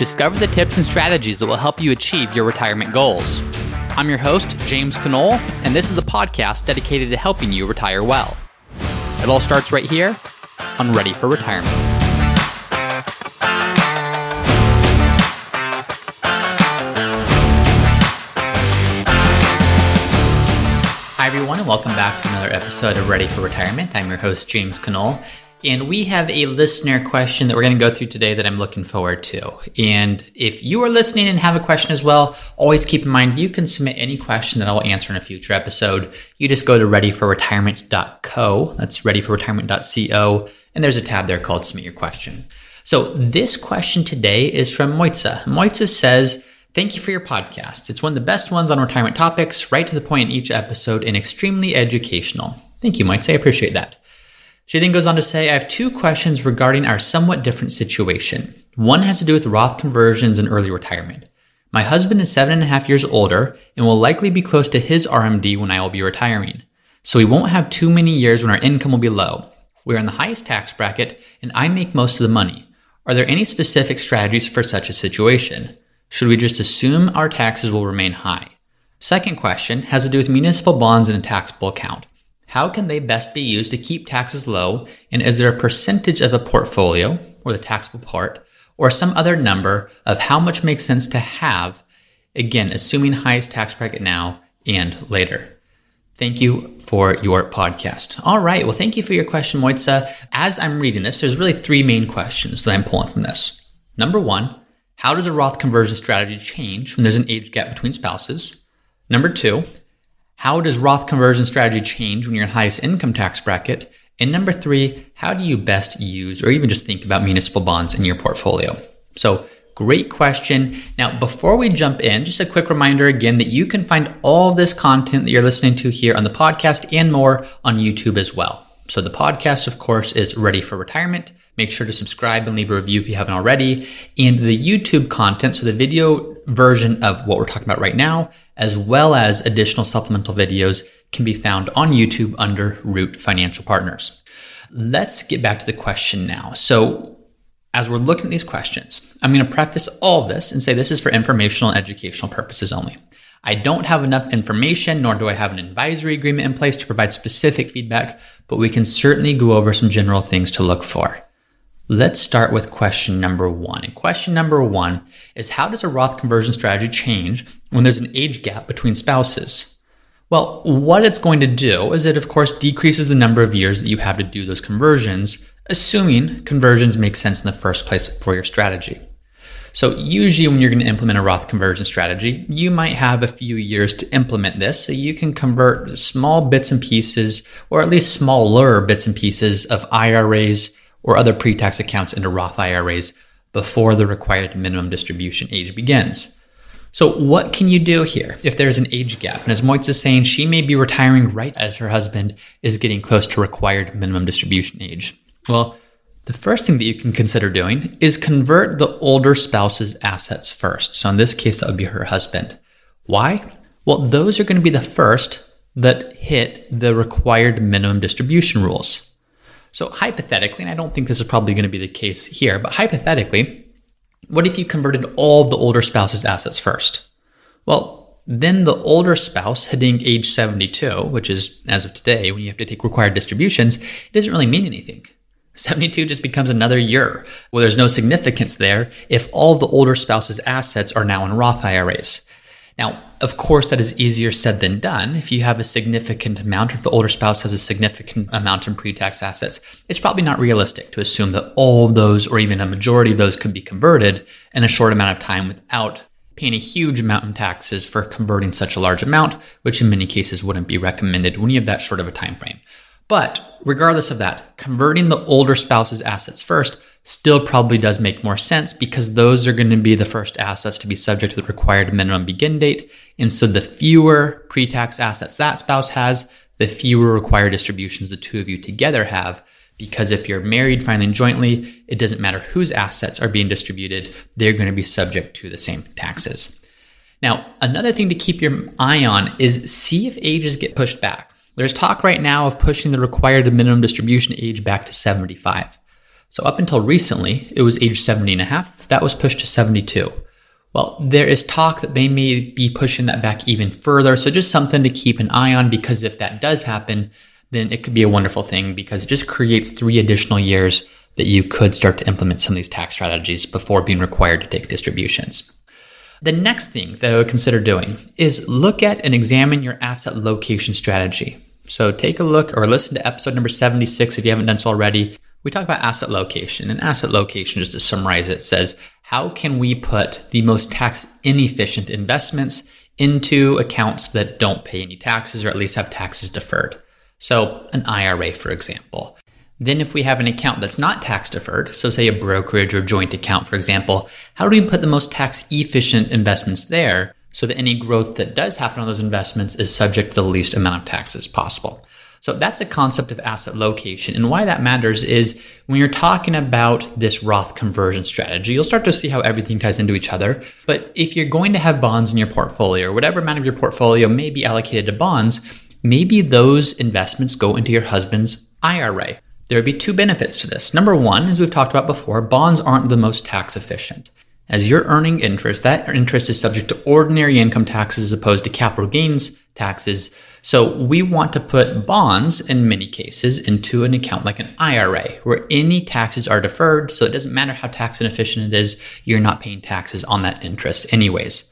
Discover the tips and strategies that will help you achieve your retirement goals. I'm your host, James Conole, and this is the podcast dedicated to helping you retire well. It all starts right here on Ready for Retirement. Hi, everyone, and welcome back to another episode of Ready for Retirement. I'm your host, James Conole, and we have a listener question that we're going to go through today that I'm looking forward to. And if you are listening and have a question as well, always keep in mind you can submit any question that I'll answer in a future episode. You just go to readyforretirement.co. That's readyforretirement.co. And there's a tab there called Submit Your Question. So this question today is from Moitza. Moitza says, Thank you for your podcast. It's one of the best ones on retirement topics, right to the point in each episode, and extremely educational. Thank you, Moitza. I appreciate that. She then goes on to say, I have two questions regarding our somewhat different situation. One has to do with Roth conversions and early retirement. My husband is seven and a half years older and will likely be close to his RMD when I will be retiring. So we won't have too many years when our income will be low. We are in the highest tax bracket and I make most of the money. Are there any specific strategies for such a situation? Should we just assume our taxes will remain high? Second question has to do with municipal bonds in a taxable account. How can they best be used to keep taxes low? And is there a percentage of a portfolio, or the taxable part, or some other number of how much makes sense to have? Again, assuming highest tax bracket now and later. Thank you for your podcast. All right. Well, thank you for your question, Moitza. As I'm reading this, there's really three main questions that I'm pulling from this. Number one, how does a Roth conversion strategy change when there's an age gap between spouses? Number two, how does Roth conversion strategy change when you're in highest income tax bracket? And number three, how do you best use or even just think about municipal bonds in your portfolio? So, great question. Now, before we jump in, just a quick reminder again that you can find all this content that you're listening to here on the podcast and more on YouTube as well. So, the podcast, of course, is ready for retirement. Make sure to subscribe and leave a review if you haven't already. And the YouTube content, so the video version of what we're talking about right now, as well as additional supplemental videos, can be found on YouTube under Root Financial Partners. Let's get back to the question now. So, as we're looking at these questions, I'm going to preface all this and say this is for informational and educational purposes only. I don't have enough information, nor do I have an advisory agreement in place to provide specific feedback, but we can certainly go over some general things to look for. Let's start with question number one. And question number one is how does a Roth conversion strategy change when there's an age gap between spouses? Well, what it's going to do is it, of course, decreases the number of years that you have to do those conversions, assuming conversions make sense in the first place for your strategy. So, usually, when you're going to implement a Roth conversion strategy, you might have a few years to implement this. So, you can convert small bits and pieces, or at least smaller bits and pieces of IRAs or other pre tax accounts into Roth IRAs before the required minimum distribution age begins. So, what can you do here if there's an age gap? And as Moitz is saying, she may be retiring right as her husband is getting close to required minimum distribution age. Well, the first thing that you can consider doing is convert the older spouse's assets first. So, in this case, that would be her husband. Why? Well, those are going to be the first that hit the required minimum distribution rules. So, hypothetically, and I don't think this is probably going to be the case here, but hypothetically, what if you converted all the older spouse's assets first? Well, then the older spouse hitting age 72, which is as of today when you have to take required distributions, it doesn't really mean anything. 72 just becomes another year. Well, there's no significance there if all the older spouse's assets are now in Roth IRAs. Now, of course, that is easier said than done. If you have a significant amount, or if the older spouse has a significant amount in pre tax assets, it's probably not realistic to assume that all of those, or even a majority of those, could be converted in a short amount of time without paying a huge amount in taxes for converting such a large amount, which in many cases wouldn't be recommended when you have that short of a time frame. But regardless of that, converting the older spouse's assets first still probably does make more sense because those are going to be the first assets to be subject to the required minimum begin date. And so the fewer pre tax assets that spouse has, the fewer required distributions the two of you together have. Because if you're married filing jointly, it doesn't matter whose assets are being distributed, they're going to be subject to the same taxes. Now, another thing to keep your eye on is see if ages get pushed back. There's talk right now of pushing the required minimum distribution age back to 75. So up until recently, it was age 70 and a half. That was pushed to 72. Well, there is talk that they may be pushing that back even further. So just something to keep an eye on because if that does happen, then it could be a wonderful thing because it just creates three additional years that you could start to implement some of these tax strategies before being required to take distributions. The next thing that I would consider doing is look at and examine your asset location strategy. So take a look or listen to episode number 76 if you haven't done so already. We talk about asset location, and asset location, just to summarize it, says how can we put the most tax inefficient investments into accounts that don't pay any taxes or at least have taxes deferred? So, an IRA, for example. Then, if we have an account that's not tax deferred, so say a brokerage or joint account, for example, how do we put the most tax efficient investments there so that any growth that does happen on those investments is subject to the least amount of taxes possible? So that's a concept of asset location. And why that matters is when you're talking about this Roth conversion strategy, you'll start to see how everything ties into each other. But if you're going to have bonds in your portfolio, or whatever amount of your portfolio may be allocated to bonds, maybe those investments go into your husband's IRA. There would be two benefits to this. Number one, as we've talked about before, bonds aren't the most tax efficient. As you're earning interest, that interest is subject to ordinary income taxes as opposed to capital gains taxes. So we want to put bonds in many cases into an account like an IRA where any taxes are deferred. So it doesn't matter how tax inefficient it is, you're not paying taxes on that interest anyways.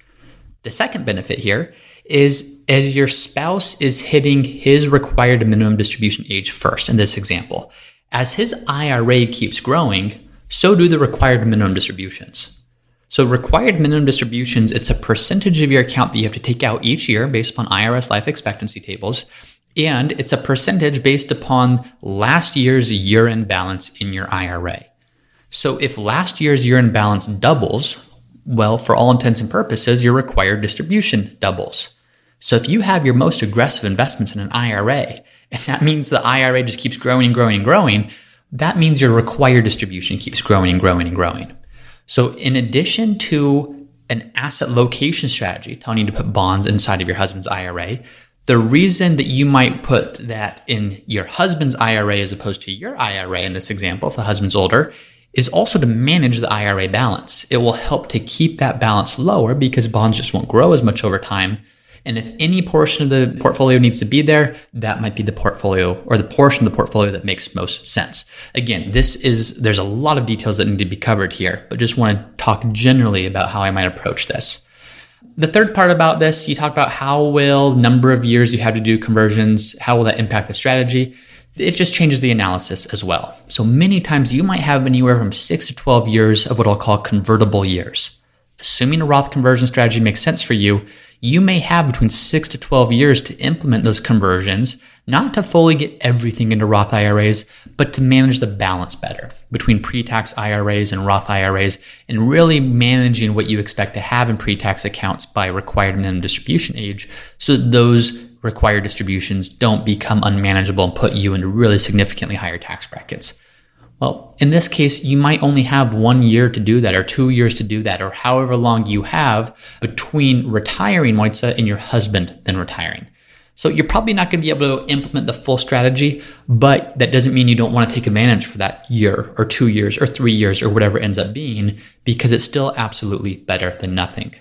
The second benefit here is as your spouse is hitting his required minimum distribution age first in this example, as his IRA keeps growing, so do the required minimum distributions. So, required minimum distributions, it's a percentage of your account that you have to take out each year based upon IRS life expectancy tables. And it's a percentage based upon last year's year end balance in your IRA. So, if last year's year end balance doubles, well, for all intents and purposes, your required distribution doubles. So if you have your most aggressive investments in an IRA, and that means the IRA just keeps growing and growing and growing, that means your required distribution keeps growing and growing and growing. So in addition to an asset location strategy telling you to put bonds inside of your husband's IRA, the reason that you might put that in your husband's IRA as opposed to your IRA in this example, if the husband's older, is also to manage the IRA balance. It will help to keep that balance lower because bonds just won't grow as much over time and if any portion of the portfolio needs to be there, that might be the portfolio or the portion of the portfolio that makes most sense. Again, this is, there's a lot of details that need to be covered here, but just want to talk generally about how I might approach this. The third part about this, you talk about how will number of years you have to do conversions, how will that impact the strategy? It just changes the analysis as well. So many times you might have anywhere from six to 12 years of what I'll call convertible years. Assuming a Roth conversion strategy makes sense for you, you may have between 6 to 12 years to implement those conversions, not to fully get everything into Roth IRAs, but to manage the balance better between pre tax IRAs and Roth IRAs, and really managing what you expect to have in pre tax accounts by required minimum distribution age so those required distributions don't become unmanageable and put you into really significantly higher tax brackets. Well, in this case, you might only have one year to do that, or two years to do that, or however long you have between retiring Moitza and your husband then retiring. So you're probably not going to be able to implement the full strategy, but that doesn't mean you don't want to take advantage for that year or two years or three years or whatever it ends up being, because it's still absolutely better than nothing.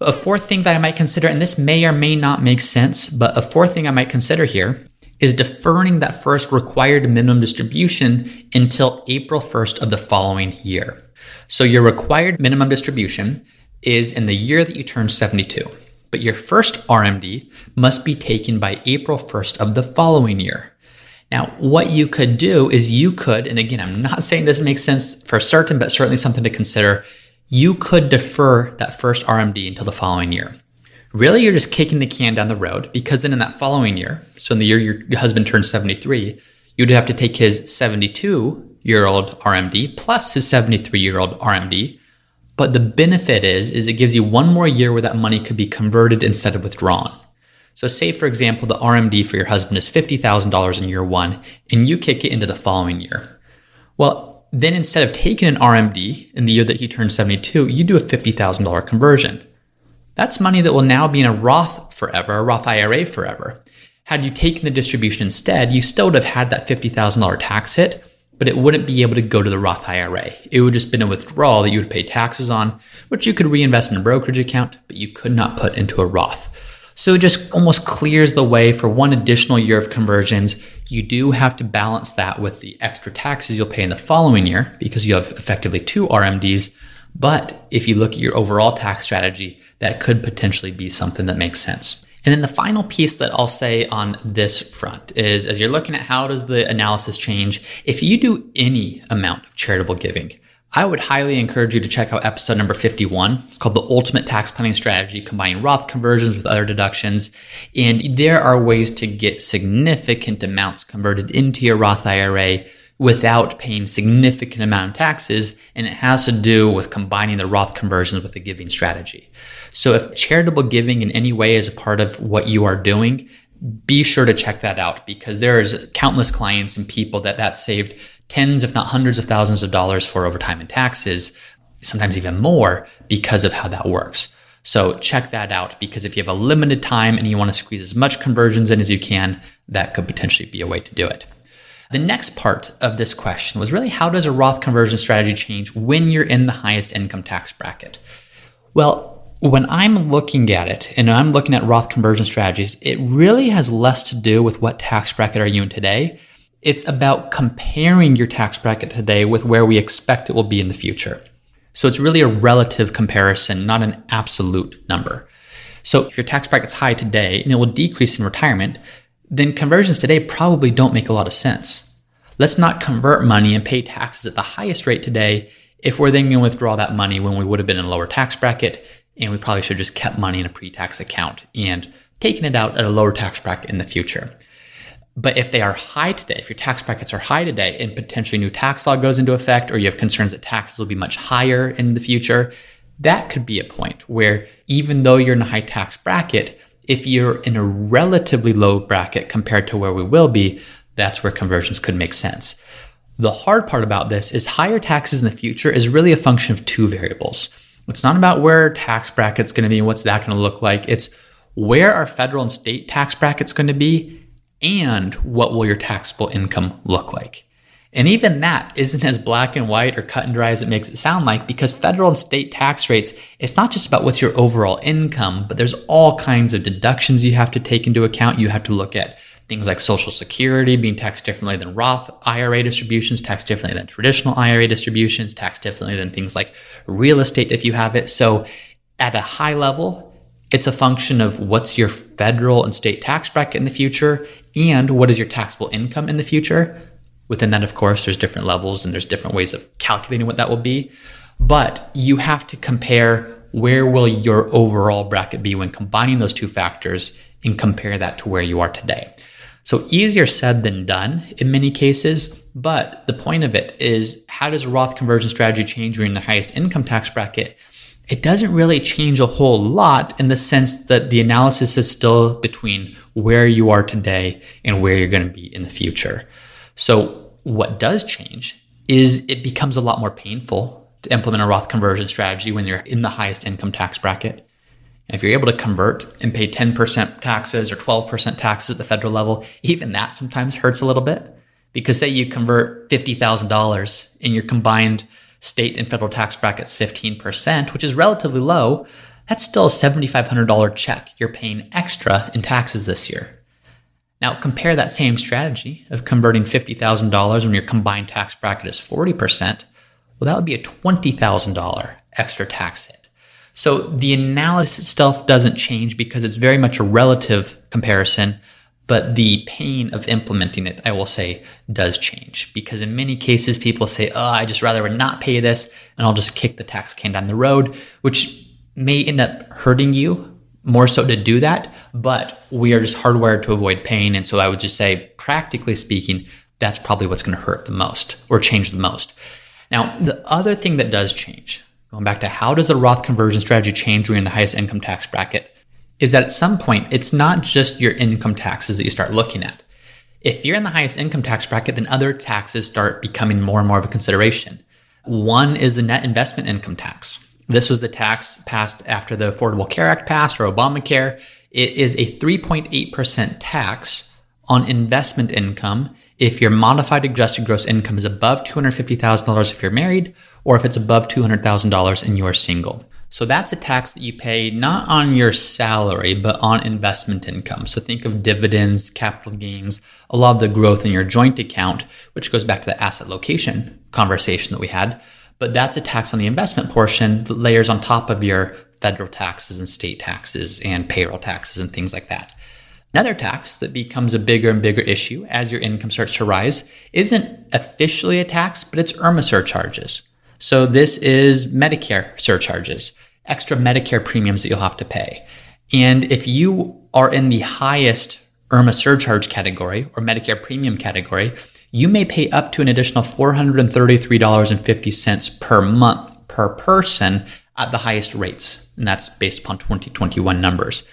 A fourth thing that I might consider, and this may or may not make sense, but a fourth thing I might consider here is deferring that first required minimum distribution until April 1st of the following year. So your required minimum distribution is in the year that you turn 72, but your first RMD must be taken by April 1st of the following year. Now, what you could do is you could, and again, I'm not saying this makes sense for certain, but certainly something to consider. You could defer that first RMD until the following year really you're just kicking the can down the road because then in that following year, so in the year your husband turns 73, you'd have to take his 72 year old RMD plus his 73 year old RMD. But the benefit is, is it gives you one more year where that money could be converted instead of withdrawn. So say, for example, the RMD for your husband is $50,000 in year one and you kick it into the following year. Well, then instead of taking an RMD in the year that he turns 72, you do a $50,000 conversion. That's money that will now be in a Roth forever, a Roth IRA forever. Had you taken the distribution instead, you still would have had that $50,000 tax hit, but it wouldn't be able to go to the Roth IRA. It would just been a withdrawal that you would pay taxes on, which you could reinvest in a brokerage account, but you could not put into a Roth. So it just almost clears the way for one additional year of conversions. You do have to balance that with the extra taxes you'll pay in the following year because you have effectively two RMDs. But if you look at your overall tax strategy, that could potentially be something that makes sense. And then the final piece that I'll say on this front is as you're looking at how does the analysis change, if you do any amount of charitable giving, I would highly encourage you to check out episode number 51. It's called The Ultimate Tax Planning Strategy, combining Roth conversions with other deductions. And there are ways to get significant amounts converted into your Roth IRA without paying significant amount of taxes. And it has to do with combining the Roth conversions with the giving strategy. So if charitable giving in any way is a part of what you are doing, be sure to check that out because there's countless clients and people that that saved tens, if not hundreds of thousands of dollars for overtime and taxes, sometimes even more because of how that works. So check that out because if you have a limited time and you want to squeeze as much conversions in as you can, that could potentially be a way to do it. The next part of this question was really how does a Roth conversion strategy change when you're in the highest income tax bracket? Well, when I'm looking at it and I'm looking at Roth conversion strategies, it really has less to do with what tax bracket are you in today it's about comparing your tax bracket today with where we expect it will be in the future. So it's really a relative comparison, not an absolute number. So if your tax bracket's high today and it will decrease in retirement, then conversions today probably don't make a lot of sense. Let's not convert money and pay taxes at the highest rate today if we're then going to withdraw that money when we would have been in a lower tax bracket and we probably should have just kept money in a pre-tax account and taken it out at a lower tax bracket in the future. But if they are high today, if your tax brackets are high today and potentially new tax law goes into effect or you have concerns that taxes will be much higher in the future, that could be a point where even though you're in a high tax bracket, if you're in a relatively low bracket compared to where we will be, that's where conversions could make sense. The hard part about this is higher taxes in the future is really a function of two variables. It's not about where tax bracket's going to be and what's that going to look like. It's where are federal and state tax brackets going to be and what will your taxable income look like? And even that isn't as black and white or cut and dry as it makes it sound like because federal and state tax rates, it's not just about what's your overall income, but there's all kinds of deductions you have to take into account. You have to look at things like Social Security being taxed differently than Roth IRA distributions, taxed differently than traditional IRA distributions, taxed differently than things like real estate if you have it. So at a high level, it's a function of what's your federal and state tax bracket in the future and what is your taxable income in the future. Within that, of course, there's different levels and there's different ways of calculating what that will be. But you have to compare where will your overall bracket be when combining those two factors and compare that to where you are today. So easier said than done in many cases, but the point of it is how does a Roth conversion strategy change when you're in the highest income tax bracket? it doesn't really change a whole lot in the sense that the analysis is still between where you are today and where you're going to be in the future. So, what does change is it becomes a lot more painful to implement a Roth conversion strategy when you're in the highest income tax bracket. And if you're able to convert and pay 10% taxes or 12% taxes at the federal level, even that sometimes hurts a little bit. Because say you convert $50,000 in your combined state and federal tax brackets 15%, which is relatively low, that's still a $7,500 check you're paying extra in taxes this year. Now, compare that same strategy of converting $50,000 when your combined tax bracket is 40%. Well, that would be a $20,000 extra tax hit. So the analysis itself doesn't change because it's very much a relative comparison but the pain of implementing it, I will say, does change because in many cases, people say, Oh, I just rather would not pay this and I'll just kick the tax can down the road, which may end up hurting you more so to do that. But we are just hardwired to avoid pain. And so I would just say, practically speaking, that's probably what's going to hurt the most or change the most. Now, the other thing that does change, going back to how does the Roth conversion strategy change when you're in the highest income tax bracket? is that at some point, it's not just your income taxes that you start looking at. If you're in the highest income tax bracket, then other taxes start becoming more and more of a consideration. One is the net investment income tax. This was the tax passed after the Affordable Care Act passed or Obamacare. It is a 3.8% tax on investment income if your modified adjusted gross income is above $250,000 if you're married, or if it's above $200,000 and you're single. So that's a tax that you pay not on your salary, but on investment income. So think of dividends, capital gains, a lot of the growth in your joint account, which goes back to the asset location conversation that we had. But that's a tax on the investment portion that layers on top of your federal taxes and state taxes and payroll taxes and things like that. Another tax that becomes a bigger and bigger issue as your income starts to rise isn't officially a tax, but it's IRMAA surcharges. So this is Medicare surcharges, extra Medicare premiums that you'll have to pay. And if you are in the highest IRMAA surcharge category or Medicare premium category, you may pay up to an additional $433.50 per month per person at the highest rates. And that's based upon 2021 numbers.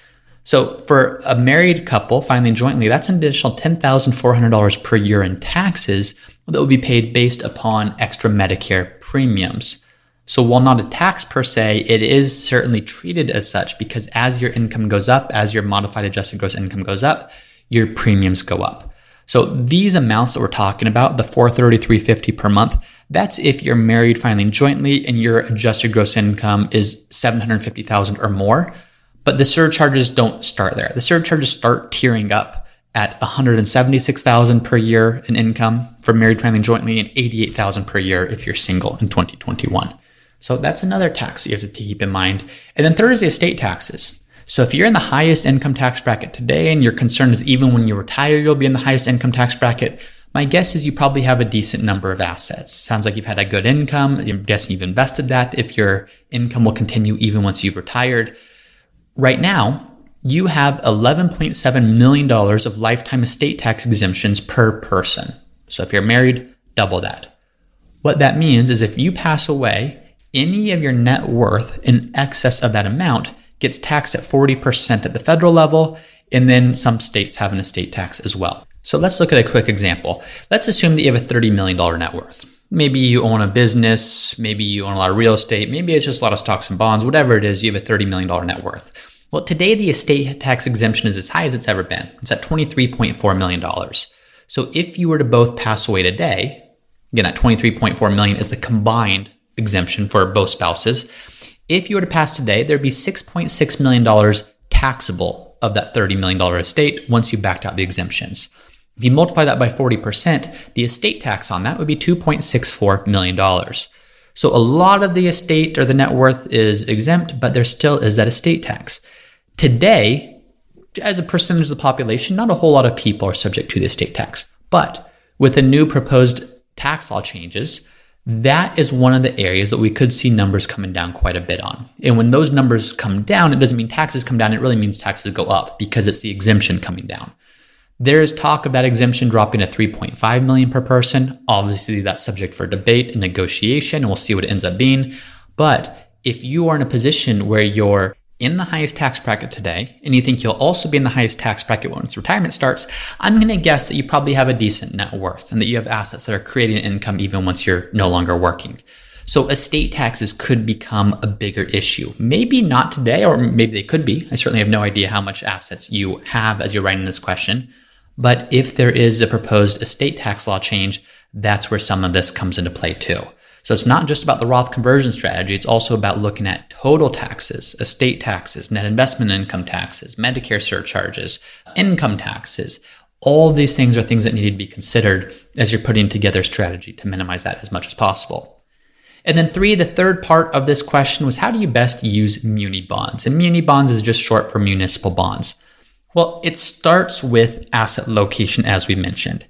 So for a married couple filing jointly, that's an additional $10,400 per year in taxes that will be paid based upon extra Medicare premiums. So while not a tax per se, it is certainly treated as such because as your income goes up, as your modified adjusted gross income goes up, your premiums go up. So these amounts that we're talking about, the 433.50 per month, that's if you're married filing jointly and your adjusted gross income is 750,000 or more. But the surcharges don't start there. The surcharges start tiering up at 176,000 per year in income for married filing jointly and 88,000 per year if you're single in 2021. So that's another tax you have to keep in mind. And then third is the estate taxes. So if you're in the highest income tax bracket today and your concern is even when you retire, you'll be in the highest income tax bracket, my guess is you probably have a decent number of assets. Sounds like you've had a good income. I'm guessing you've invested that if your income will continue even once you've retired. Right now, you have $11.7 million of lifetime estate tax exemptions per person. So if you're married, double that. What that means is if you pass away, any of your net worth in excess of that amount gets taxed at 40% at the federal level, and then some states have an estate tax as well. So let's look at a quick example. Let's assume that you have a $30 million net worth. Maybe you own a business, maybe you own a lot of real estate, maybe it's just a lot of stocks and bonds, whatever it is, you have a $30 million net worth. Well, today the estate tax exemption is as high as it's ever been. It's at $23.4 million. So if you were to both pass away today, again, that 23.4 million is the combined exemption for both spouses. If you were to pass today, there'd be $6.6 million taxable of that $30 million estate once you backed out the exemptions. If you multiply that by 40%, the estate tax on that would be $2.64 million. So a lot of the estate or the net worth is exempt, but there still is that estate tax. Today, as a percentage of the population, not a whole lot of people are subject to the estate tax. But with the new proposed tax law changes, that is one of the areas that we could see numbers coming down quite a bit on. And when those numbers come down, it doesn't mean taxes come down, it really means taxes go up because it's the exemption coming down. There is talk of that exemption dropping to 3.5 million per person. Obviously, that's subject for debate and negotiation, and we'll see what it ends up being. But if you are in a position where you're in the highest tax bracket today, and you think you'll also be in the highest tax bracket once retirement starts, I'm going to guess that you probably have a decent net worth and that you have assets that are creating income even once you're no longer working. So estate taxes could become a bigger issue. Maybe not today, or maybe they could be. I certainly have no idea how much assets you have as you're writing this question. But if there is a proposed estate tax law change, that's where some of this comes into play too. So it's not just about the Roth conversion strategy, it's also about looking at total taxes, estate taxes, net investment income taxes, Medicare surcharges, income taxes. All these things are things that need to be considered as you're putting together strategy to minimize that as much as possible. And then three, the third part of this question was how do you best use muni bonds? And muni bonds is just short for municipal bonds. Well, it starts with asset location, as we mentioned.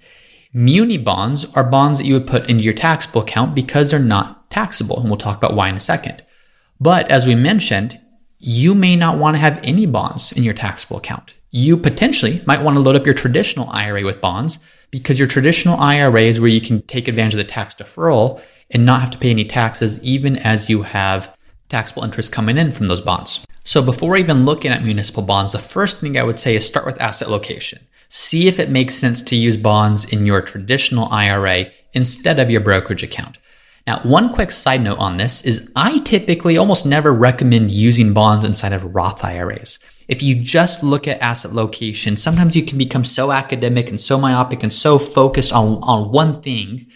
Muni bonds are bonds that you would put into your taxable account because they're not taxable. And we'll talk about why in a second. But as we mentioned, you may not want to have any bonds in your taxable account. You potentially might want to load up your traditional IRA with bonds because your traditional IRA is where you can take advantage of the tax deferral and not have to pay any taxes even as you have taxable interest coming in from those bonds. So before even looking at municipal bonds, the first thing I would say is start with asset location. See if it makes sense to use bonds in your traditional IRA instead of your brokerage account. Now, one quick side note on this is I typically almost never recommend using bonds inside of Roth IRAs. If you just look at asset location, sometimes you can become so academic and so myopic and so focused on, on one thing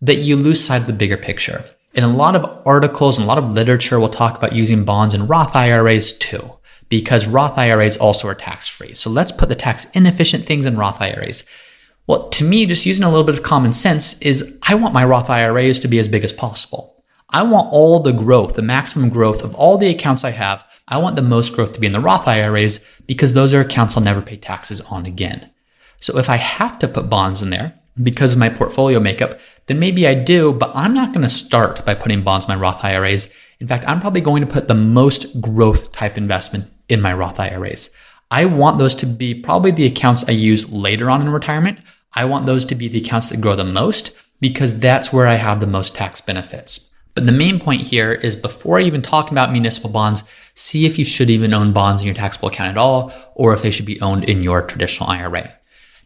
that you lose sight of the bigger picture. And a lot of articles and a lot of literature will talk about using bonds in Roth IRAs too, because Roth IRAs also are tax free. So let's put the tax inefficient things in Roth IRAs. Well, to me, just using a little bit of common sense is I want my Roth IRAs to be as big as possible. I want all the growth, the maximum growth of all the accounts I have. I want the most growth to be in the Roth IRAs because those are accounts I'll never pay taxes on again. So if I have to put bonds in there because of my portfolio makeup, then maybe I do, but I'm not going to start by putting bonds in my Roth IRAs. In fact, I'm probably going to put the most growth type investment in my Roth IRAs. I want those to be probably the accounts I use later on in retirement. I want those to be the accounts that grow the most because that's where I have the most tax benefits. But the main point here is before I even talk about municipal bonds, see if you should even own bonds in your taxable account at all, or if they should be owned in your traditional IRA.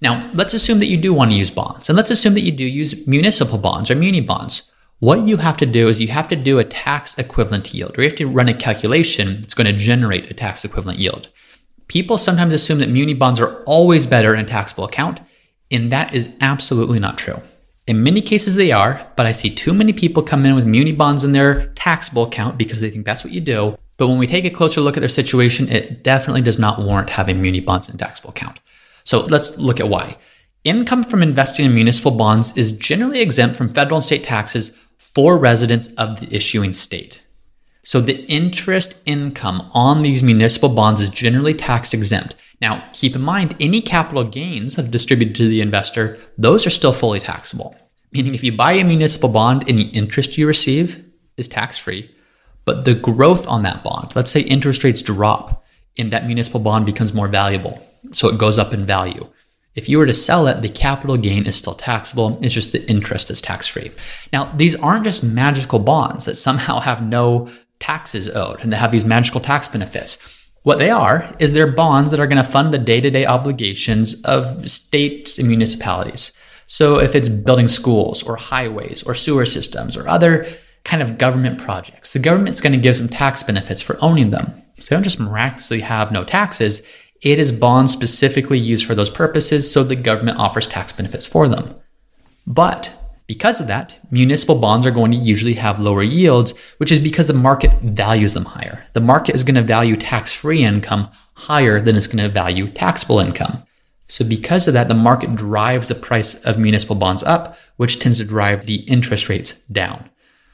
Now, let's assume that you do want to use bonds, and let's assume that you do use municipal bonds or muni bonds. What you have to do is you have to do a tax equivalent yield, or you have to run a calculation that's going to generate a tax equivalent yield. People sometimes assume that muni bonds are always better in a taxable account, and that is absolutely not true. In many cases, they are, but I see too many people come in with muni bonds in their taxable account because they think that's what you do. But when we take a closer look at their situation, it definitely does not warrant having muni bonds in a taxable account. So let's look at why. Income from investing in municipal bonds is generally exempt from federal and state taxes for residents of the issuing state. So the interest income on these municipal bonds is generally tax exempt. Now, keep in mind, any capital gains that are distributed to the investor, those are still fully taxable. Meaning, if you buy a municipal bond, any interest you receive is tax free, but the growth on that bond, let's say interest rates drop and that municipal bond becomes more valuable, so it goes up in value. If you were to sell it, the capital gain is still taxable. It's just the interest is tax free. Now, these aren't just magical bonds that somehow have no taxes owed and they have these magical tax benefits. What they are is they're bonds that are going to fund the day to day obligations of states and municipalities. So if it's building schools or highways or sewer systems or other kind of government projects, the government's going to give some tax benefits for owning them. So they don't just miraculously have no taxes. It is bonds specifically used for those purposes, so the government offers tax benefits for them. But because of that, municipal bonds are going to usually have lower yields, which is because the market values them higher. The market is going to value tax free income higher than it's going to value taxable income. So, because of that, the market drives the price of municipal bonds up, which tends to drive the interest rates down.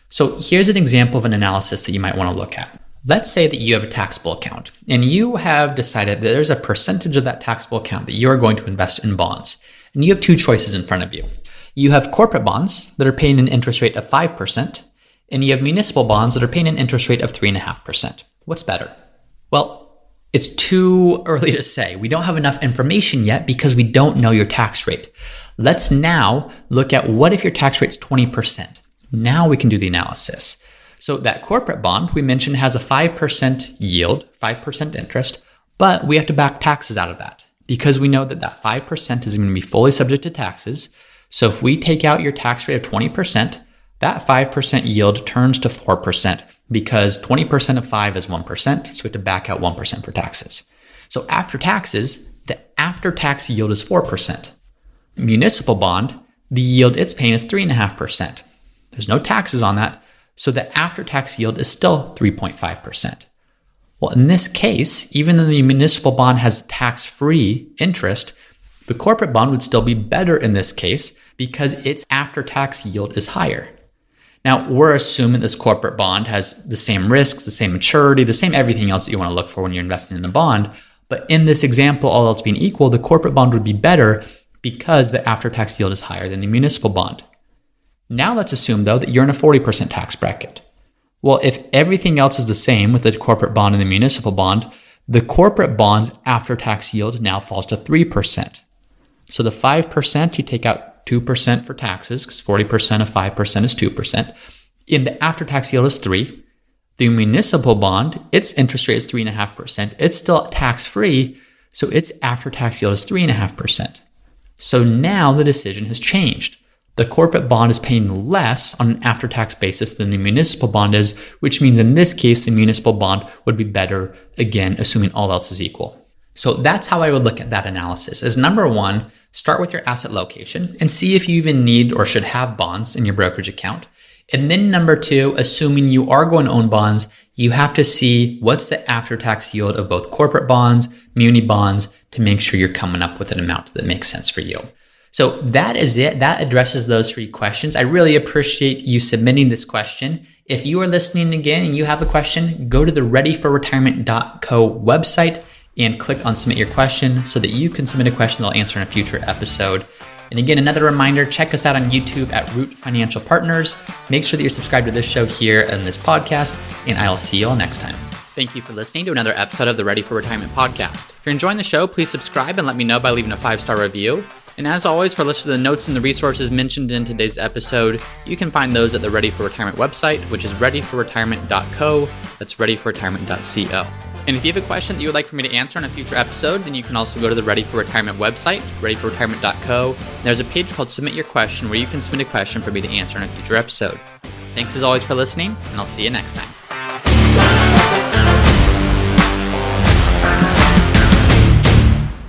So, here's an example of an analysis that you might want to look at. Let's say that you have a taxable account and you have decided that there's a percentage of that taxable account that you are going to invest in bonds. And you have two choices in front of you. You have corporate bonds that are paying an interest rate of 5%, and you have municipal bonds that are paying an interest rate of 3.5%. What's better? Well, it's too early to say. We don't have enough information yet because we don't know your tax rate. Let's now look at what if your tax rate's 20%? Now we can do the analysis. So that corporate bond we mentioned has a 5% yield, 5% interest, but we have to back taxes out of that because we know that that 5% is going to be fully subject to taxes. So if we take out your tax rate of 20%, that 5% yield turns to 4% because 20% of 5 is 1%, so we have to back out 1% for taxes. So after taxes, the after tax yield is 4%. Municipal bond, the yield it's paying is 3.5%. There's no taxes on that, so the after tax yield is still 3.5%. Well, in this case, even though the municipal bond has tax free interest, the corporate bond would still be better in this case because its after tax yield is higher. Now, we're assuming this corporate bond has the same risks, the same maturity, the same everything else that you want to look for when you're investing in a bond. But in this example, all else being equal, the corporate bond would be better because the after tax yield is higher than the municipal bond. Now let's assume though that you're in a 40% tax bracket. Well, if everything else is the same with the corporate bond and the municipal bond, the corporate bond's after tax yield now falls to 3%. So the 5%, you take out 2% for taxes because 40% of 5% is 2%. In the after tax yield is 3. The municipal bond, its interest rate is 3.5%. It's still tax free, so its after tax yield is 3.5%. So now the decision has changed. The corporate bond is paying less on an after tax basis than the municipal bond is, which means in this case, the municipal bond would be better, again, assuming all else is equal. So that's how I would look at that analysis. As number one, start with your asset location and see if you even need or should have bonds in your brokerage account. And then number two, assuming you are going to own bonds, you have to see what's the after tax yield of both corporate bonds, muni bonds to make sure you're coming up with an amount that makes sense for you. So that is it. That addresses those three questions. I really appreciate you submitting this question. If you are listening again and you have a question, go to the readyforretirement.co website and click on submit your question so that you can submit a question that I'll answer in a future episode. And again, another reminder check us out on YouTube at Root Financial Partners. Make sure that you're subscribed to this show here and this podcast, and I'll see you all next time. Thank you for listening to another episode of the Ready for Retirement podcast. If you're enjoying the show, please subscribe and let me know by leaving a five star review. And as always, for a list of the notes and the resources mentioned in today's episode, you can find those at the Ready for Retirement website, which is readyforretirement.co. That's readyforretirement.co. And if you have a question that you would like for me to answer in a future episode, then you can also go to the Ready for Retirement website, readyforretirement.co. There's a page called Submit Your Question where you can submit a question for me to answer in a future episode. Thanks as always for listening, and I'll see you next time.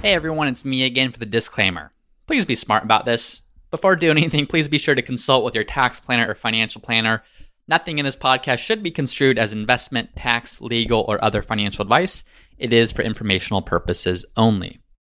Hey everyone, it's me again for the disclaimer. Please be smart about this. Before doing anything, please be sure to consult with your tax planner or financial planner Nothing in this podcast should be construed as investment, tax, legal, or other financial advice. It is for informational purposes only.